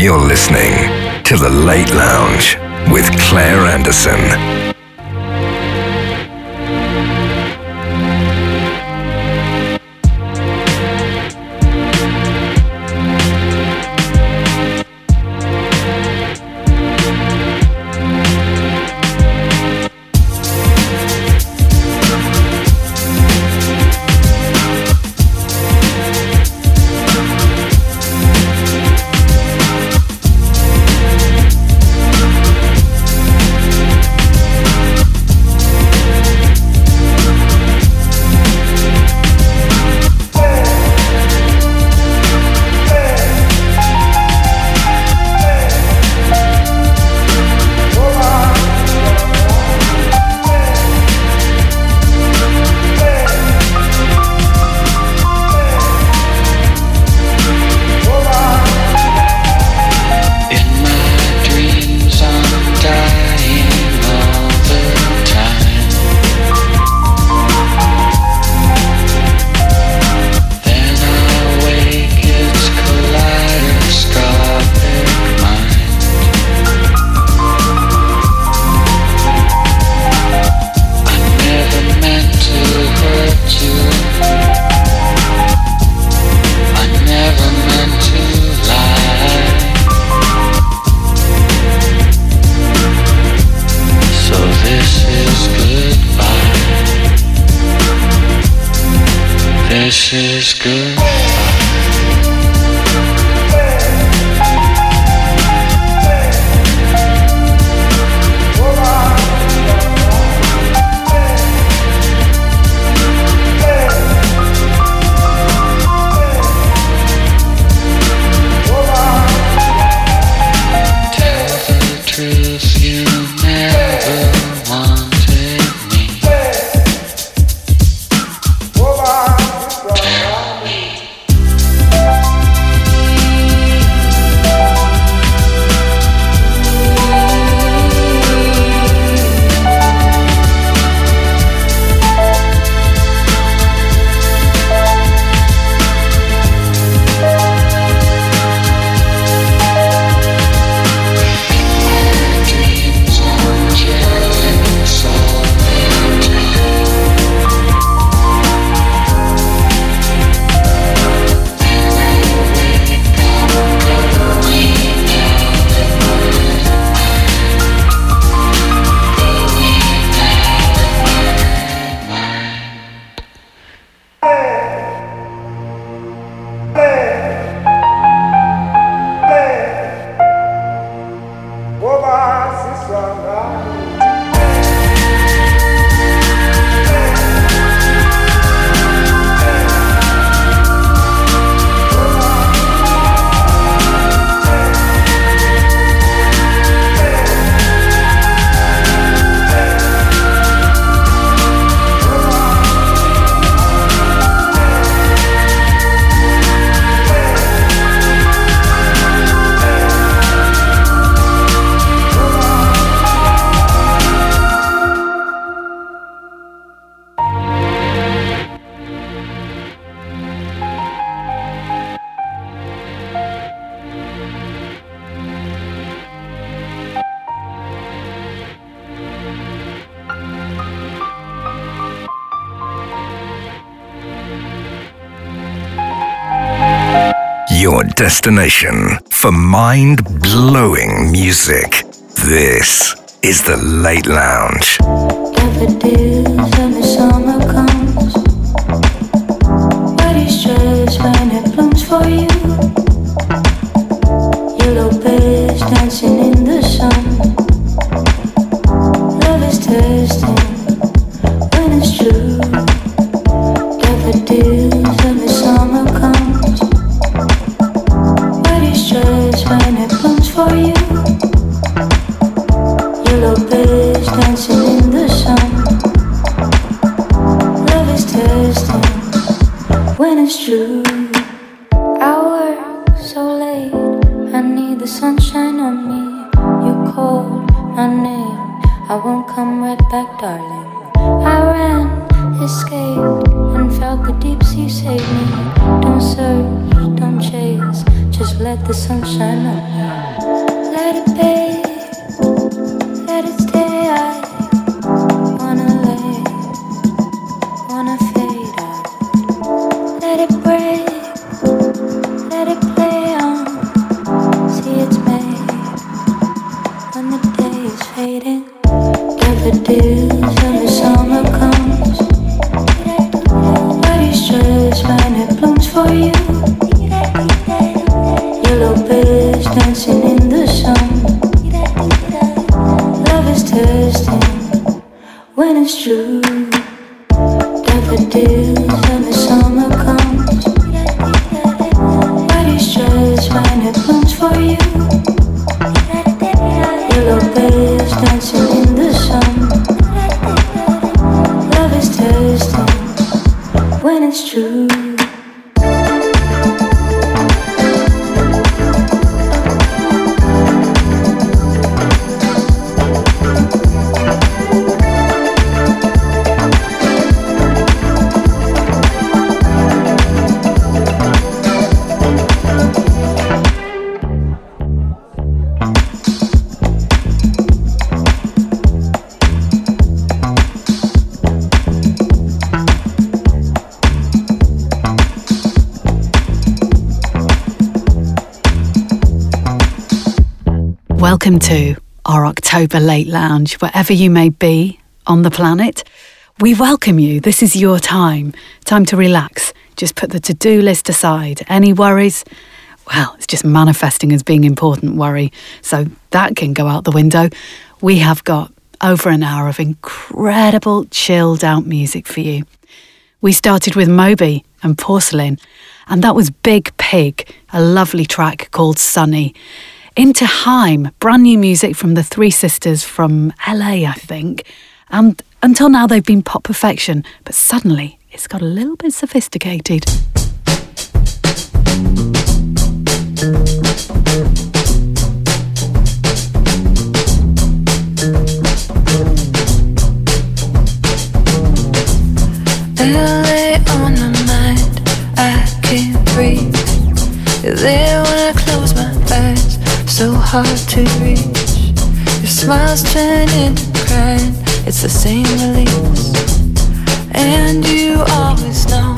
You're listening to The Late Lounge with Claire Anderson. Destination for mind blowing music. This is the Late Lounge. Welcome to our October Late Lounge, wherever you may be on the planet. We welcome you. This is your time. Time to relax. Just put the to do list aside. Any worries? Well, it's just manifesting as being important worry. So that can go out the window. We have got over an hour of incredible chilled out music for you. We started with Moby and Porcelain, and that was Biig Piig, a lovely track called Sunny into Haim, brand new music from the Three Sisters from LA, I think. And until now, they've been pop perfection, but suddenly it's got a little bit sophisticated. Hard to reach. Your smiles turn into crying, it's the same release. And you always know,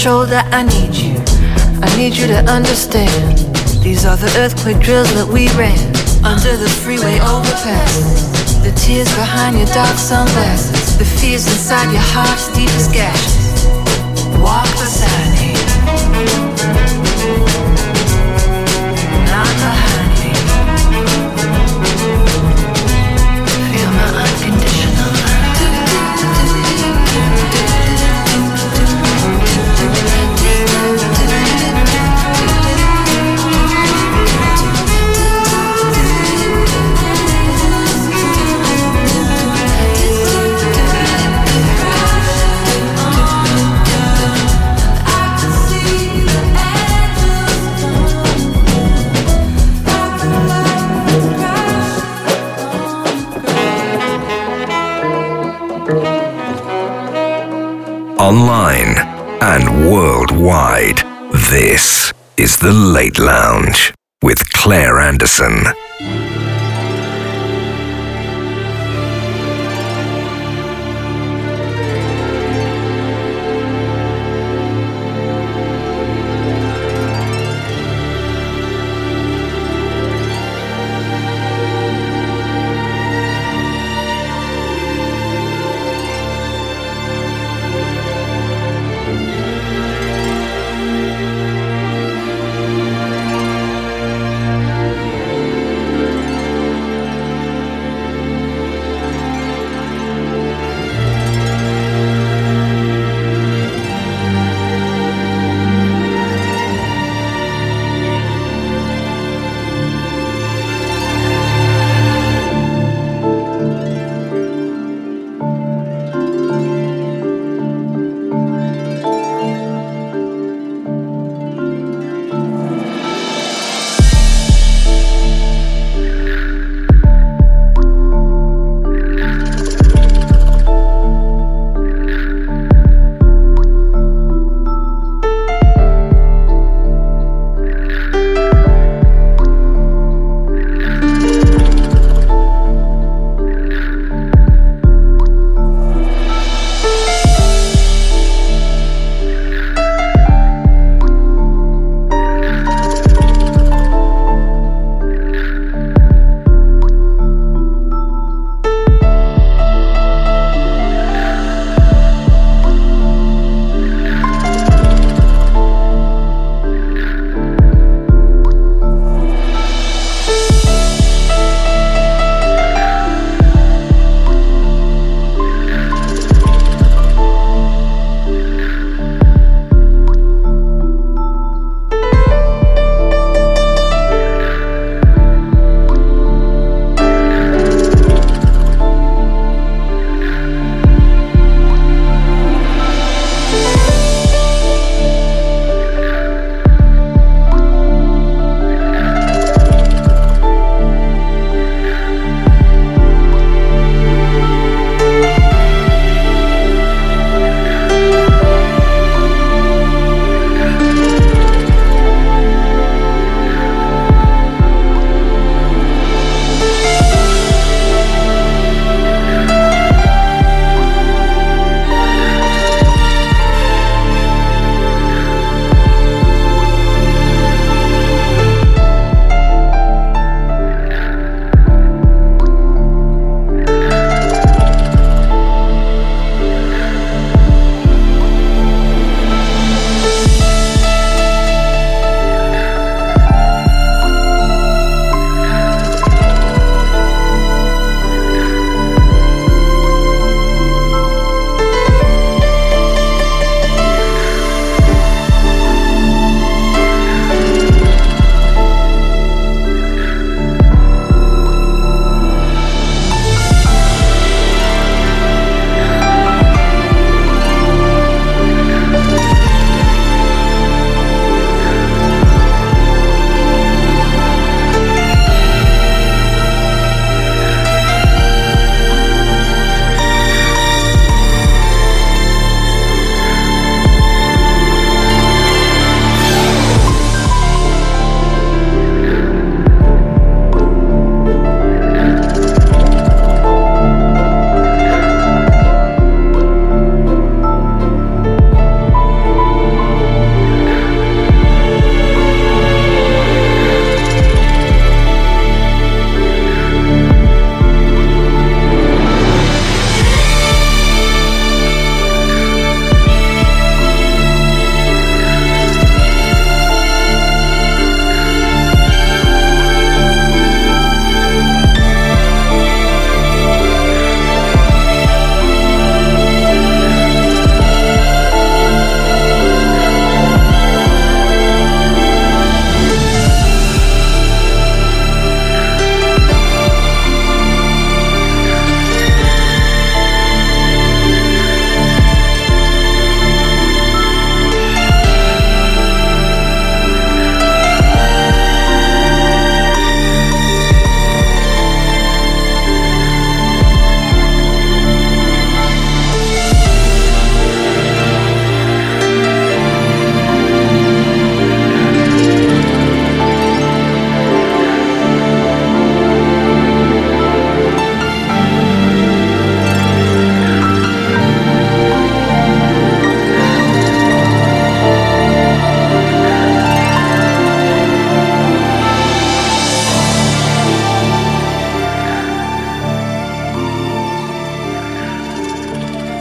shoulder, I need you. I need you to understand. These are the earthquake drills that we ran under the freeway overpass. The tears behind your dark sunglasses, the fears inside your heart's deepest gashes. Online, and worldwide. This is The Late Lounge with Claire Anderson.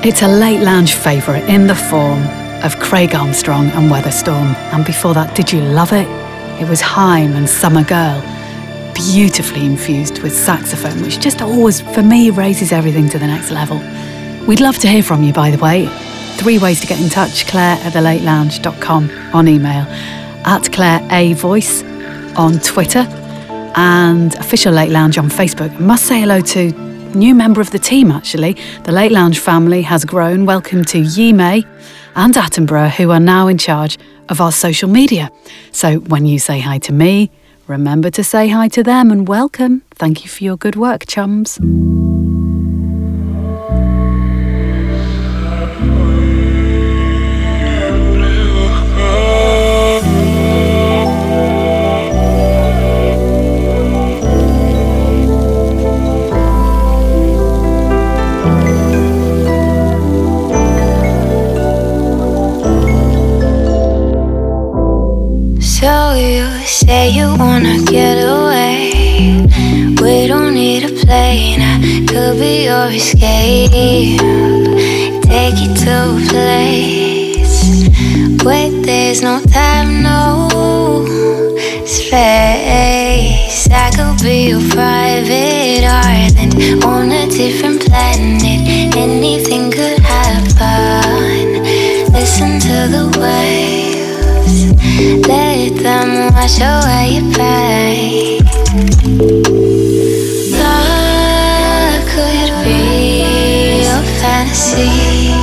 It's a late lounge favourite in the form of Craig Armstrong and Weatherstorm. And before that, did you love it? It was Haim and Summer Girl, beautifully infused with saxophone, which just always, for me, raises everything to the next level. We'd love to hear from you, by the way. Three ways to get in touch Claire at thelatelounge.com on email, at Claire A Voice on Twitter, and Official Late Lounge on Facebook. Must say hello to new member of the team actually. The Late Lounge family has grown. Welcome to Yi Mei and Attenborough, who are now in charge of our social media. So when you say hi to me, remember to say hi to them and welcome. Thank you for your good work, chums. Wanna get away. We don't need a plane, I could be your escape. Take you to a place where there's no time, no space. I could be your private island on a different planet. Anything could happen. Listen to the waves. Let them wash away your could be your fantasy.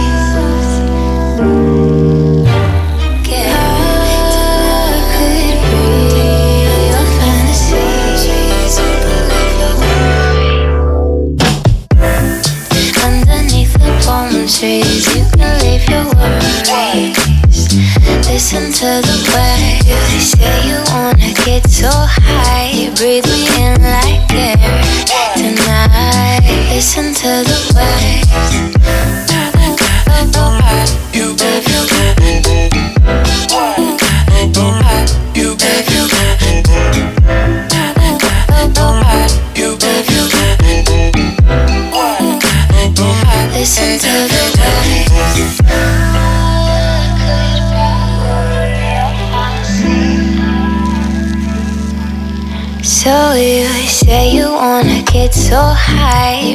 trees, you can leave your worries. Listen to the so high, breathe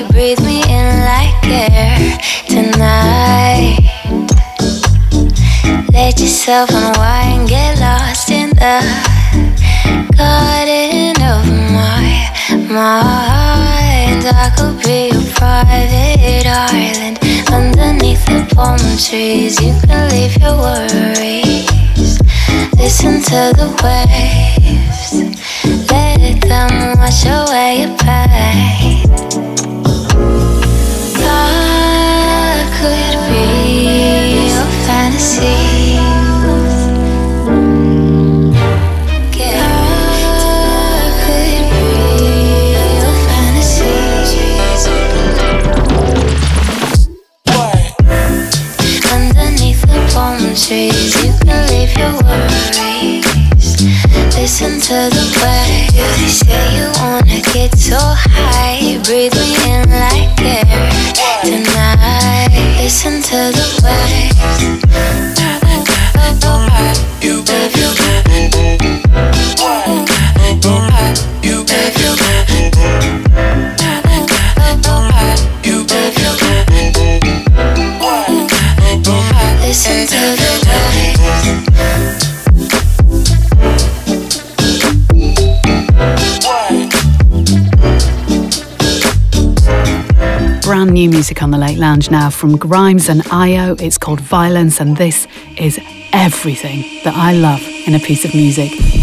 high, breathe me in like air tonight. Let yourself unwind, get lost in the garden of my mind. I could be your private island underneath the palm trees. You can leave your worries, listen to the waves let them wash away your pain. Listen to the waves say you wanna get so high, breathe me in like air tonight. Listen to the waves. You, brand new music on the Late Lounge now from Grimes and Io. It's called Violence, and this is everything that I love in a piece of music.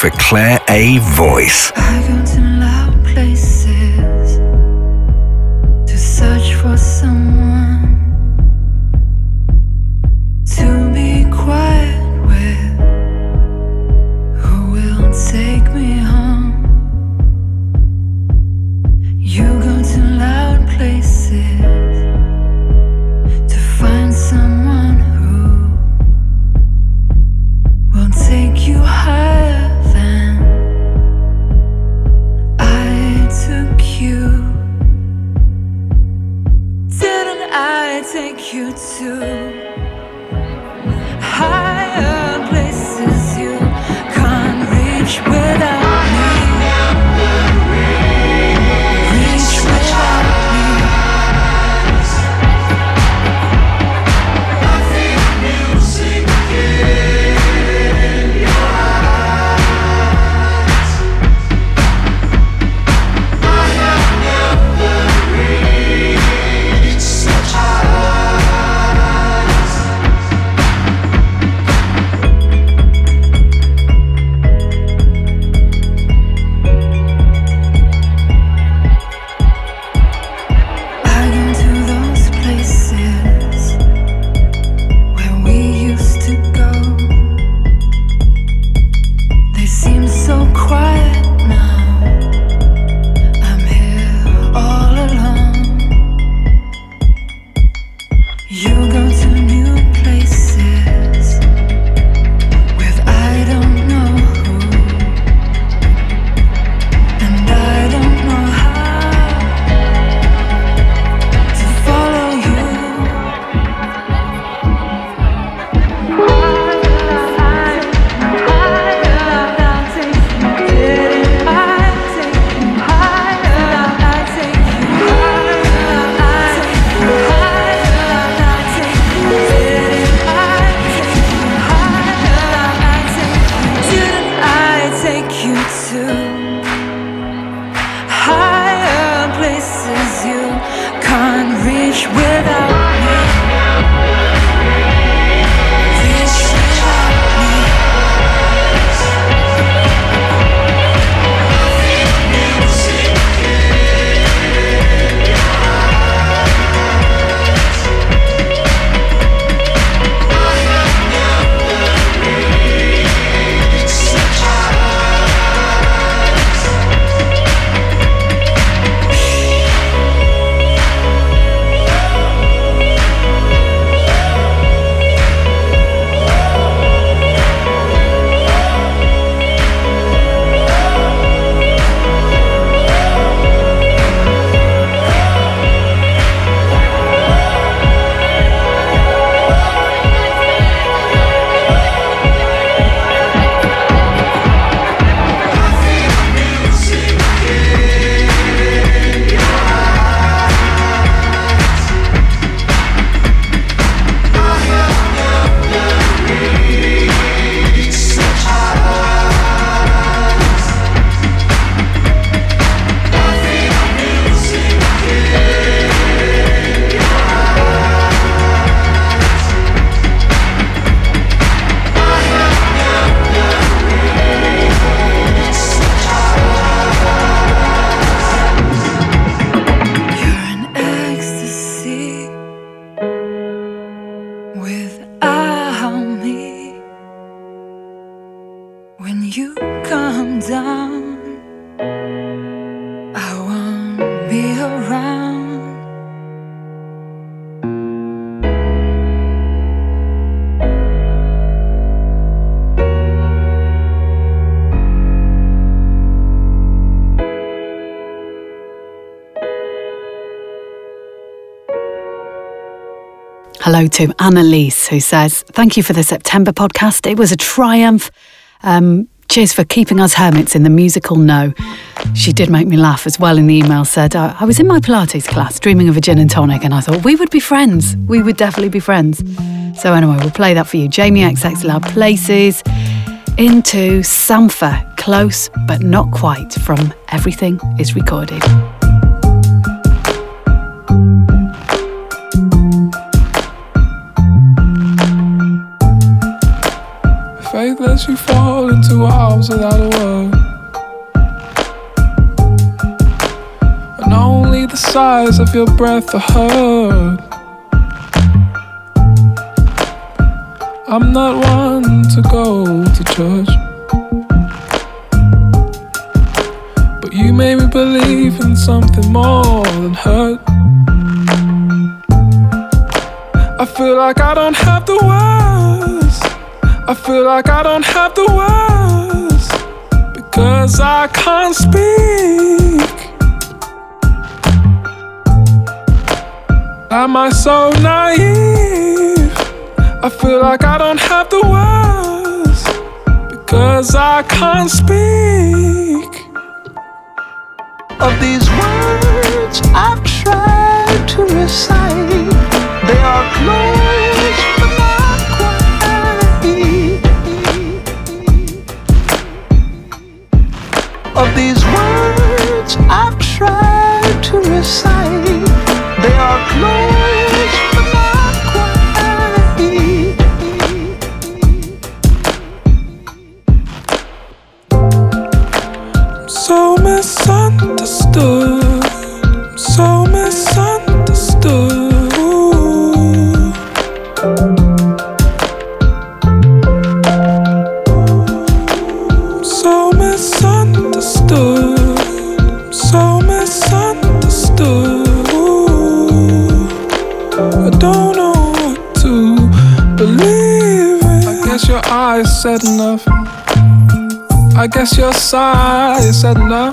For Claire A Voice. Without Hello to Annalise, who says, Thank you for the September podcast. It was a triumph. Um, cheers for keeping us hermits in the musical no. She did make me laugh as well in the email. Said, I, was in my Pilates class dreaming of a gin and tonic, and I thought we would be friends. We would definitely be friends. So, anyway, we'll play that for you. Jamie XX Loud Places into Sampha, close but not quite, from Everything is Recorded. Like lets you fall into arms without a word. And only the sighs of your breath are heard. I'm not one to go to church. But you made me believe in something more than hurt. I feel like I don't have the words. I feel like I don't have the words because I can't speak. Am I so naive? I feel like I don't have the words because I can't speak. Of these words I've tried to recite they are close Of these words I've tried to recite, they are close but not quite. So misunderstood, so misunderstood. Said enough.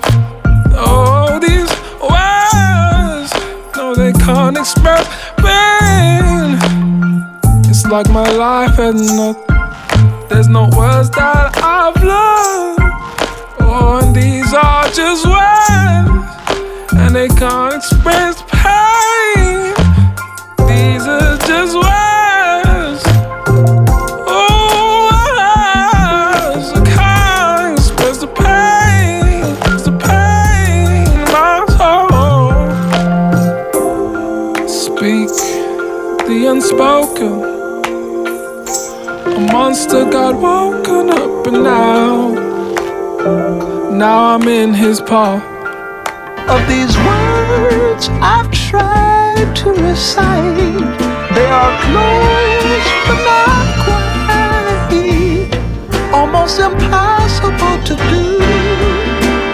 In his paw. Of these words I've tried to recite, they are close but not quite. Almost impossible to do,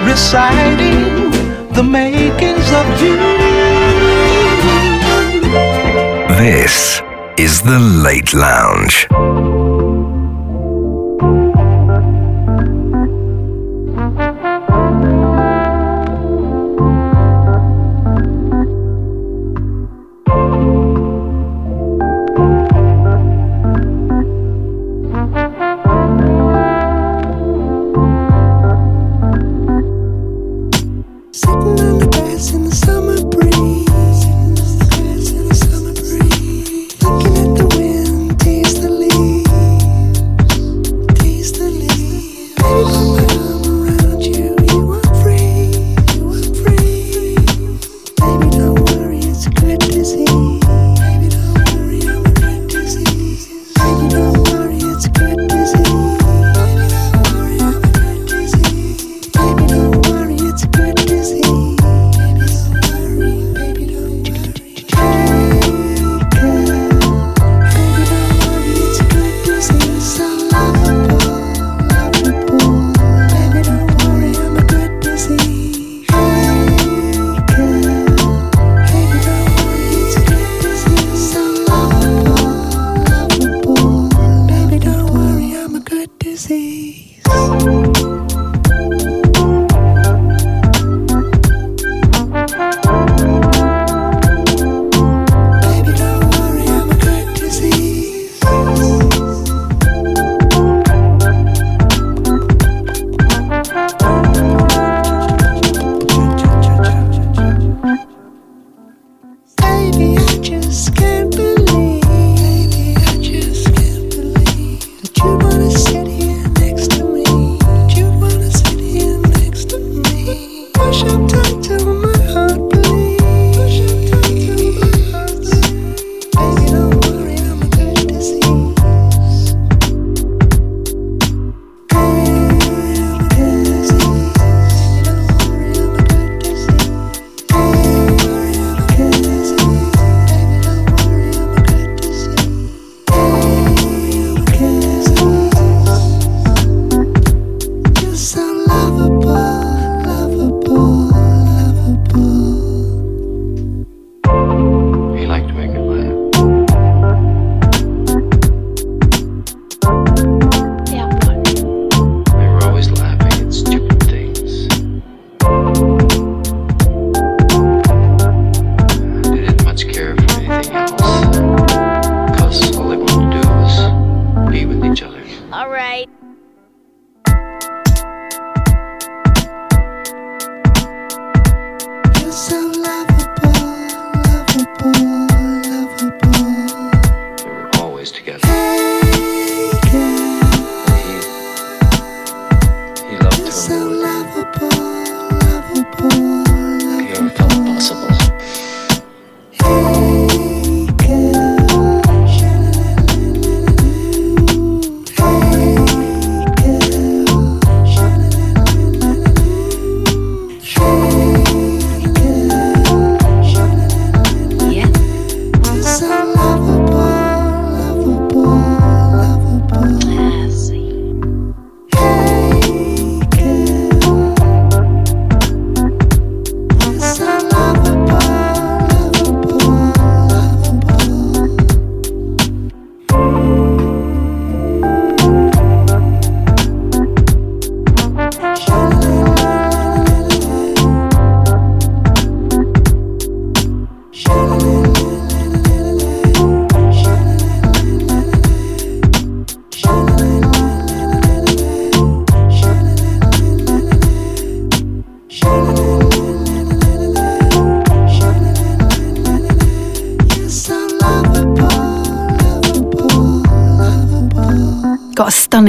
reciting the makings of you. This is the Late Lounge.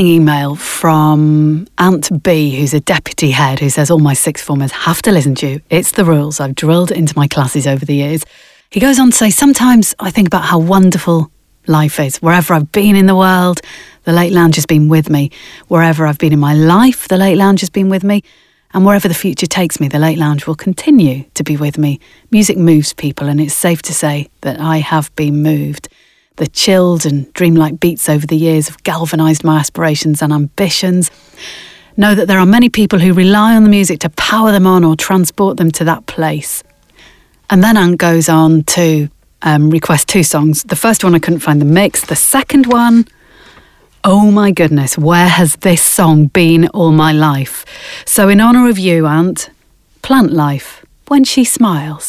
Email from Aunt B, who's a deputy head, who says all my sixth formers have to listen to you. It's the rules I've drilled into my classes over the years. He goes on to say, Sometimes I think about how wonderful life is. Wherever I've been in the world, the Late Lounge has been with me. Wherever I've been in my life, the Late Lounge has been with me. And wherever the future takes me, the Late Lounge will continue to be with me. Music moves people, and it's safe to say that I have been moved. The chilled and dreamlike beats over the years have galvanised my aspirations and ambitions. Know that there are many people who rely on the music to power them on or transport them to that place. And then Ant goes on to um, request two songs. The first one, I couldn't find the mix. The second one, oh my goodness, where has this song been all my life? So, in honour of you, Ant, Plantlife, When She Smiles.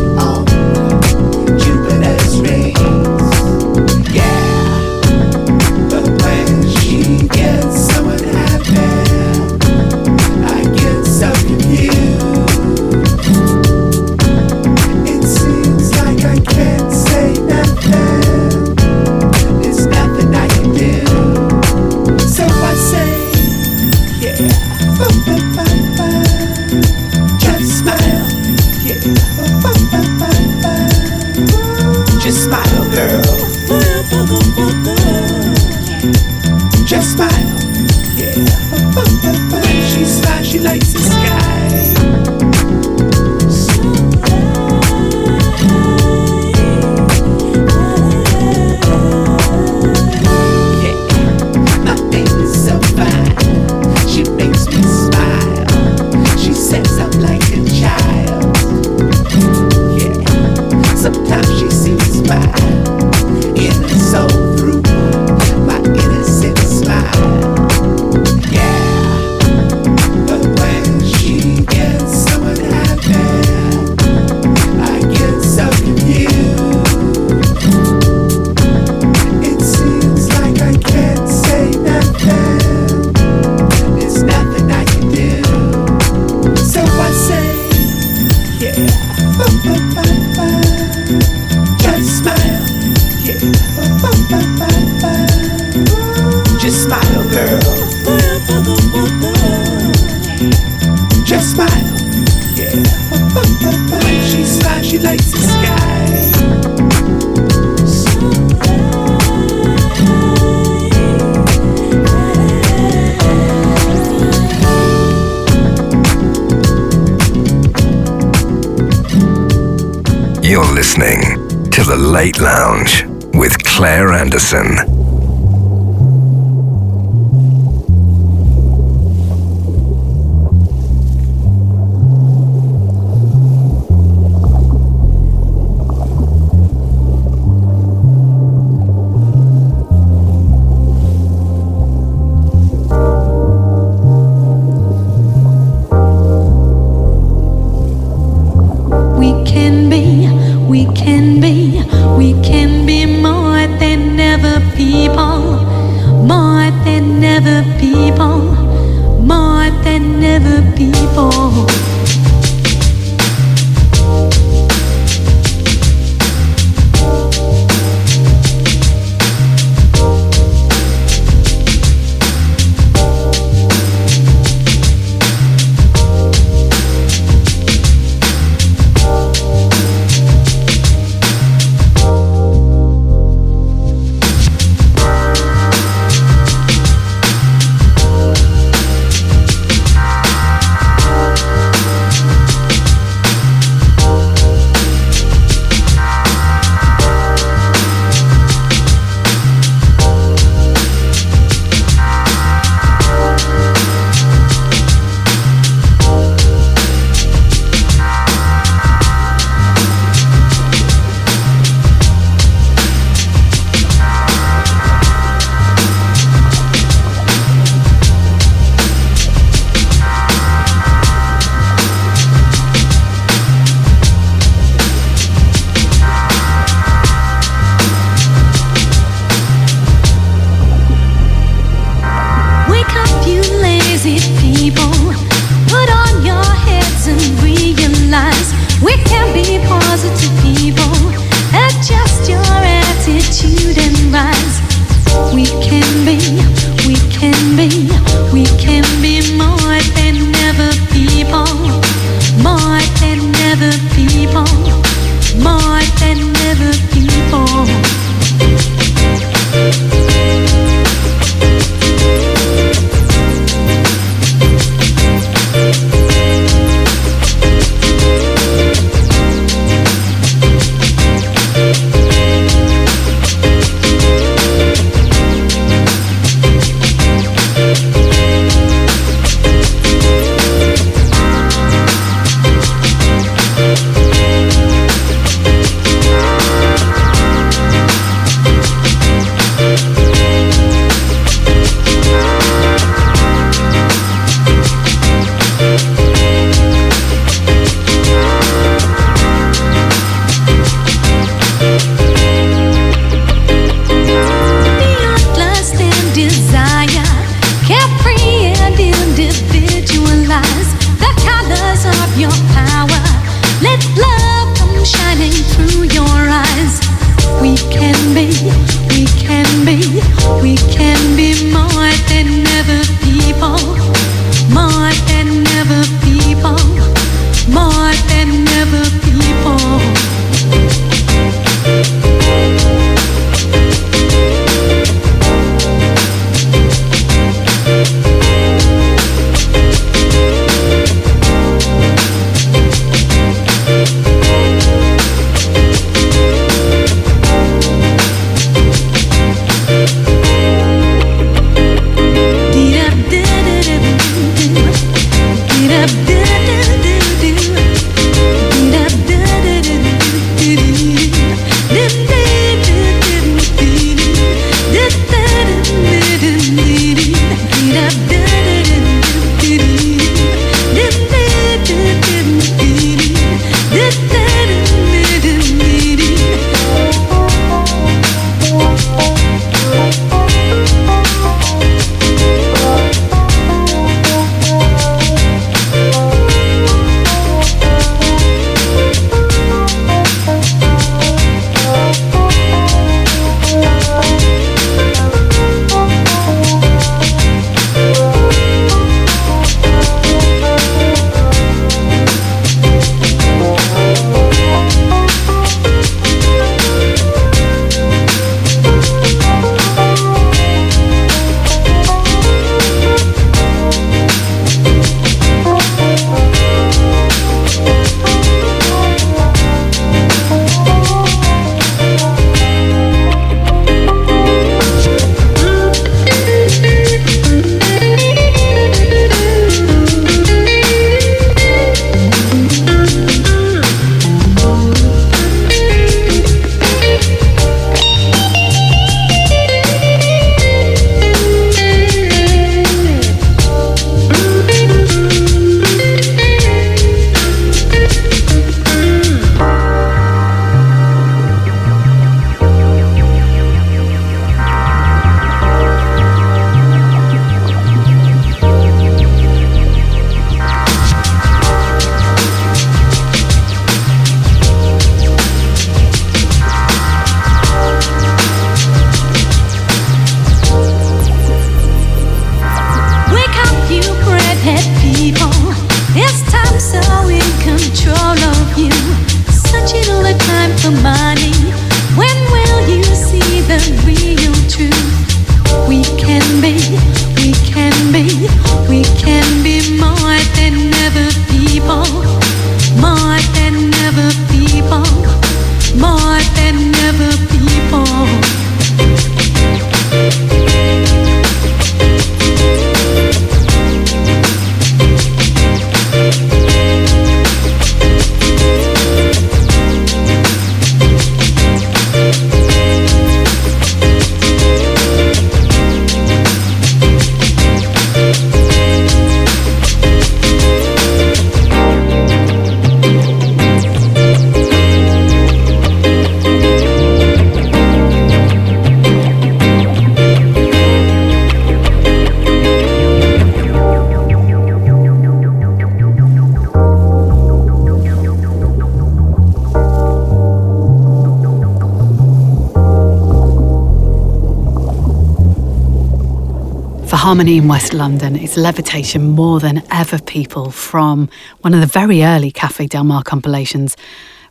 In West London is levitation more than ever people from one of the very early Cafe Del Mar compilations,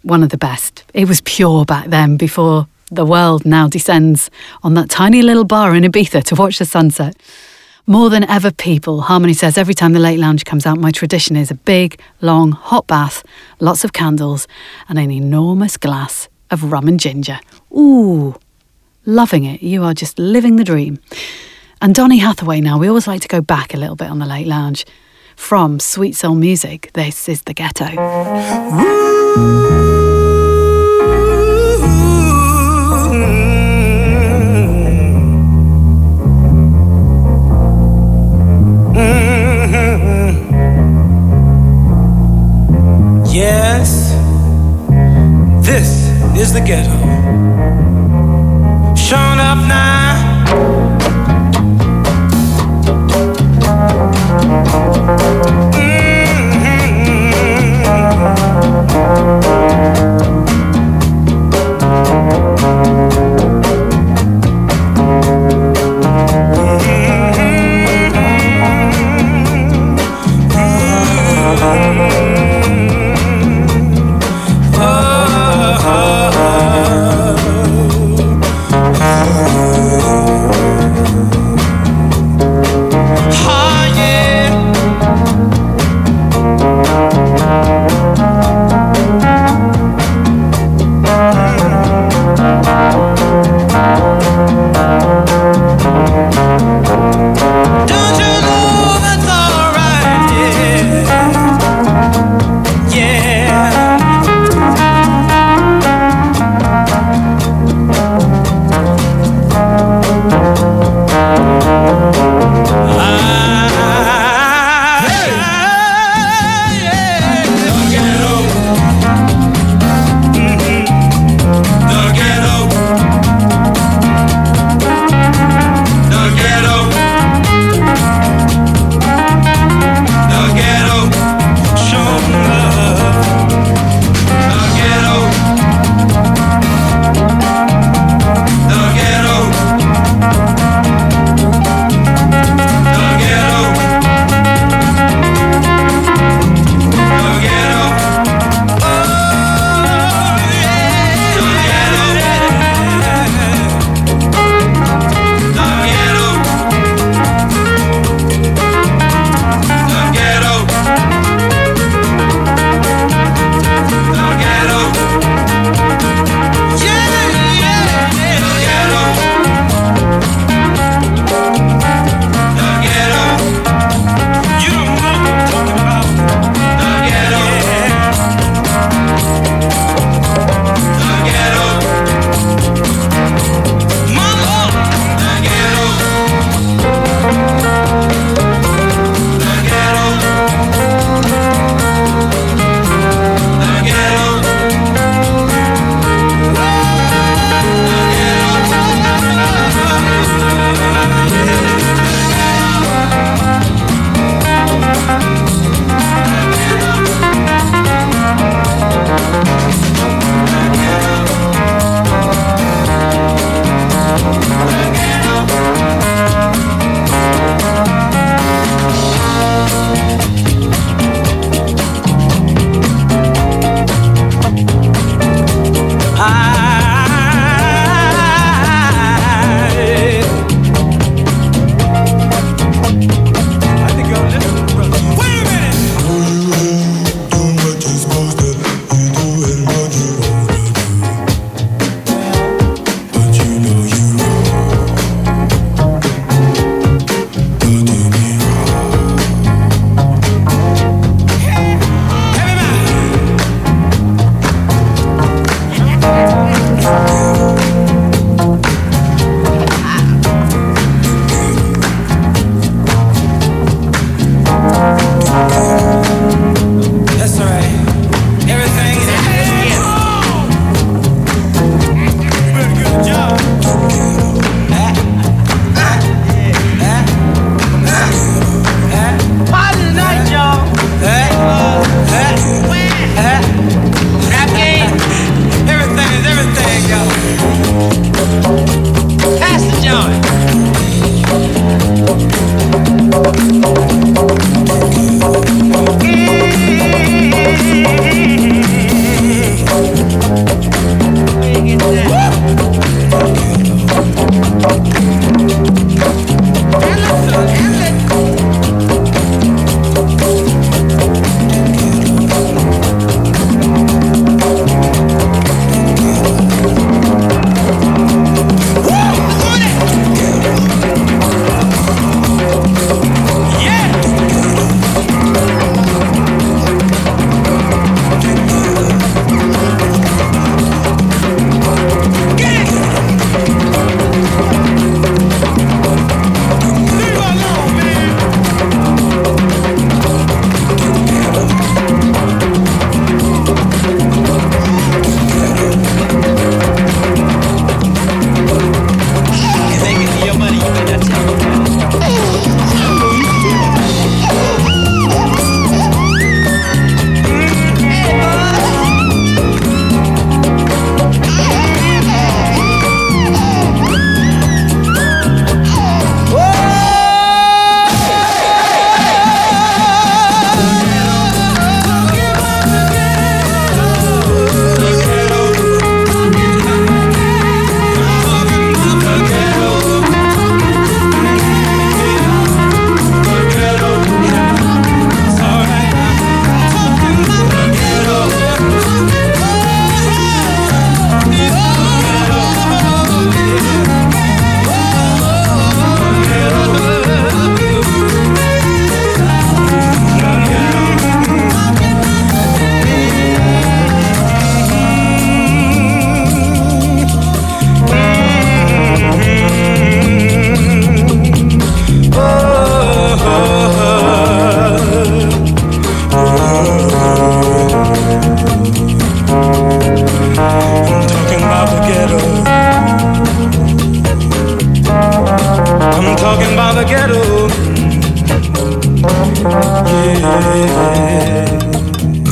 one of the best. It was pure back then before the world now descends on that tiny little bar in Ibiza to watch the sunset. More than ever people, Harmony says every time the late lounge comes out, my tradition is a big, long, hot bath, lots of candles, and an enormous glass of rum and ginger. Ooh, loving it. You are just living the dream. And Donny Hathaway now, we always like to go back a little bit on the late lounge. From Sweet Soul Music, this is The Ghetto. Yes, this is the ghetto. Showing up now.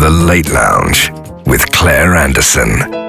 The Late Lounge with Claire Anderson.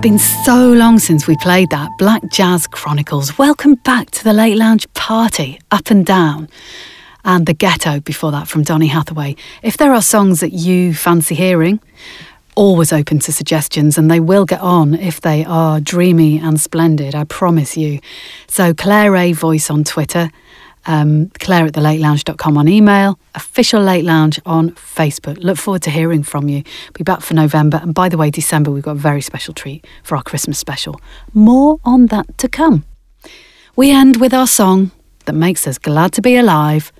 It's been so long since we played that. Black Jazz Chronicles. Welcome back to the Late Lounge Party, Up and Down. And The Ghetto before that from Donny Hathaway. If there are songs that you fancy hearing, always open to suggestions and they will get on if they are dreamy and splendid, I promise you. So, Claire A. Voice on Twitter. Um, Claire at thelatelounge.com on email, official Late Lounge on Facebook. Look forward to hearing from you. Be back for November. And by the way, December, we've got a very special treat for our Christmas special. More on that to come. We end with our song that makes us glad to be alive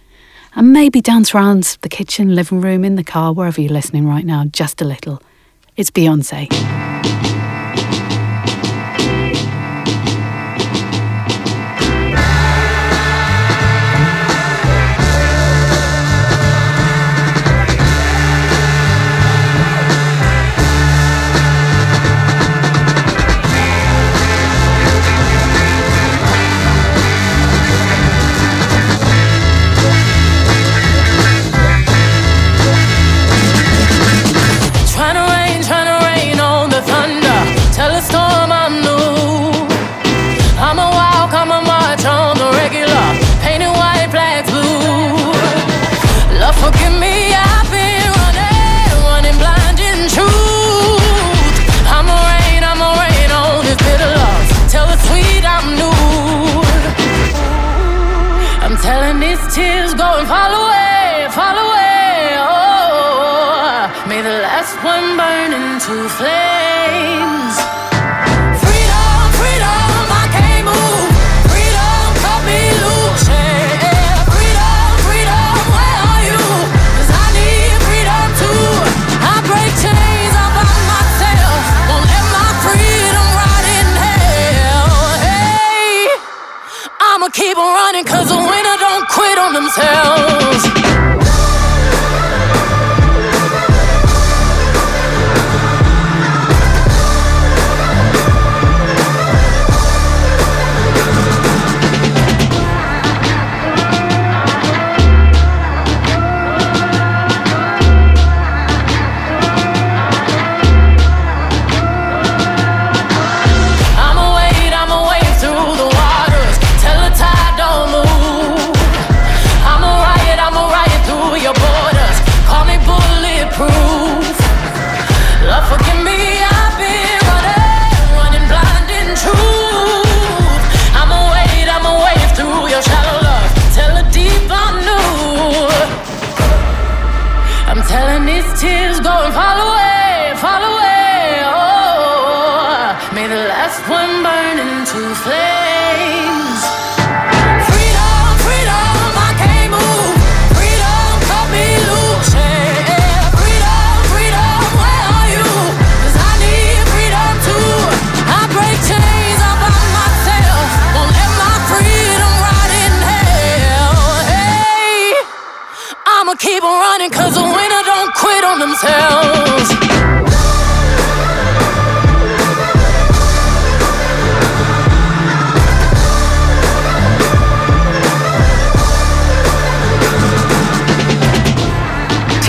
and maybe dance around the kitchen, living room, in the car, wherever you're listening right now, just a little. It's Beyonce. Hey. I'ma keep on running cause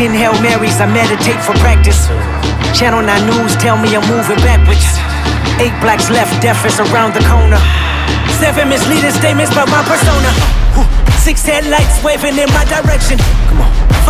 Ten Hail Marys, I meditate for practice. Channel 9 News tell me I'm moving backwards. Eight blacks left, death is around the corner. Seven misleading statements about my persona. Six headlights waving in my direction. Come on.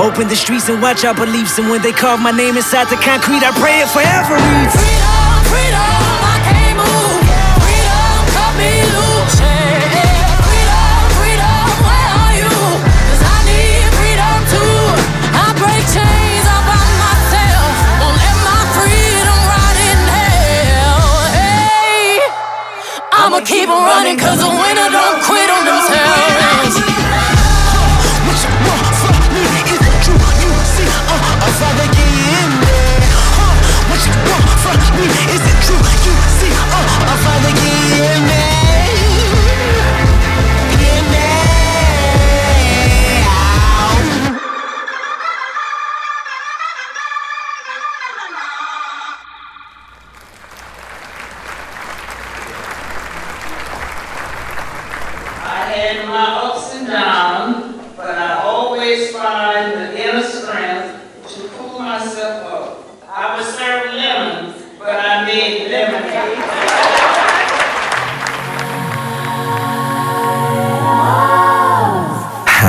Open the streets and watch our beliefs. And when they carve my name inside the concrete, I pray it forever reads. Freedom, freedom, I can't move. Freedom, cut me loose. Freedom, freedom, where are I need freedom too. I break chains all by myself. Won't let my freedom rot in hell. Hey. I'ma keep on running cause the winner don't quit on themselves.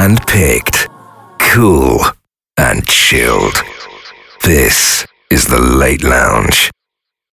Handpicked, cool, and chilled. This is the Late Lounge.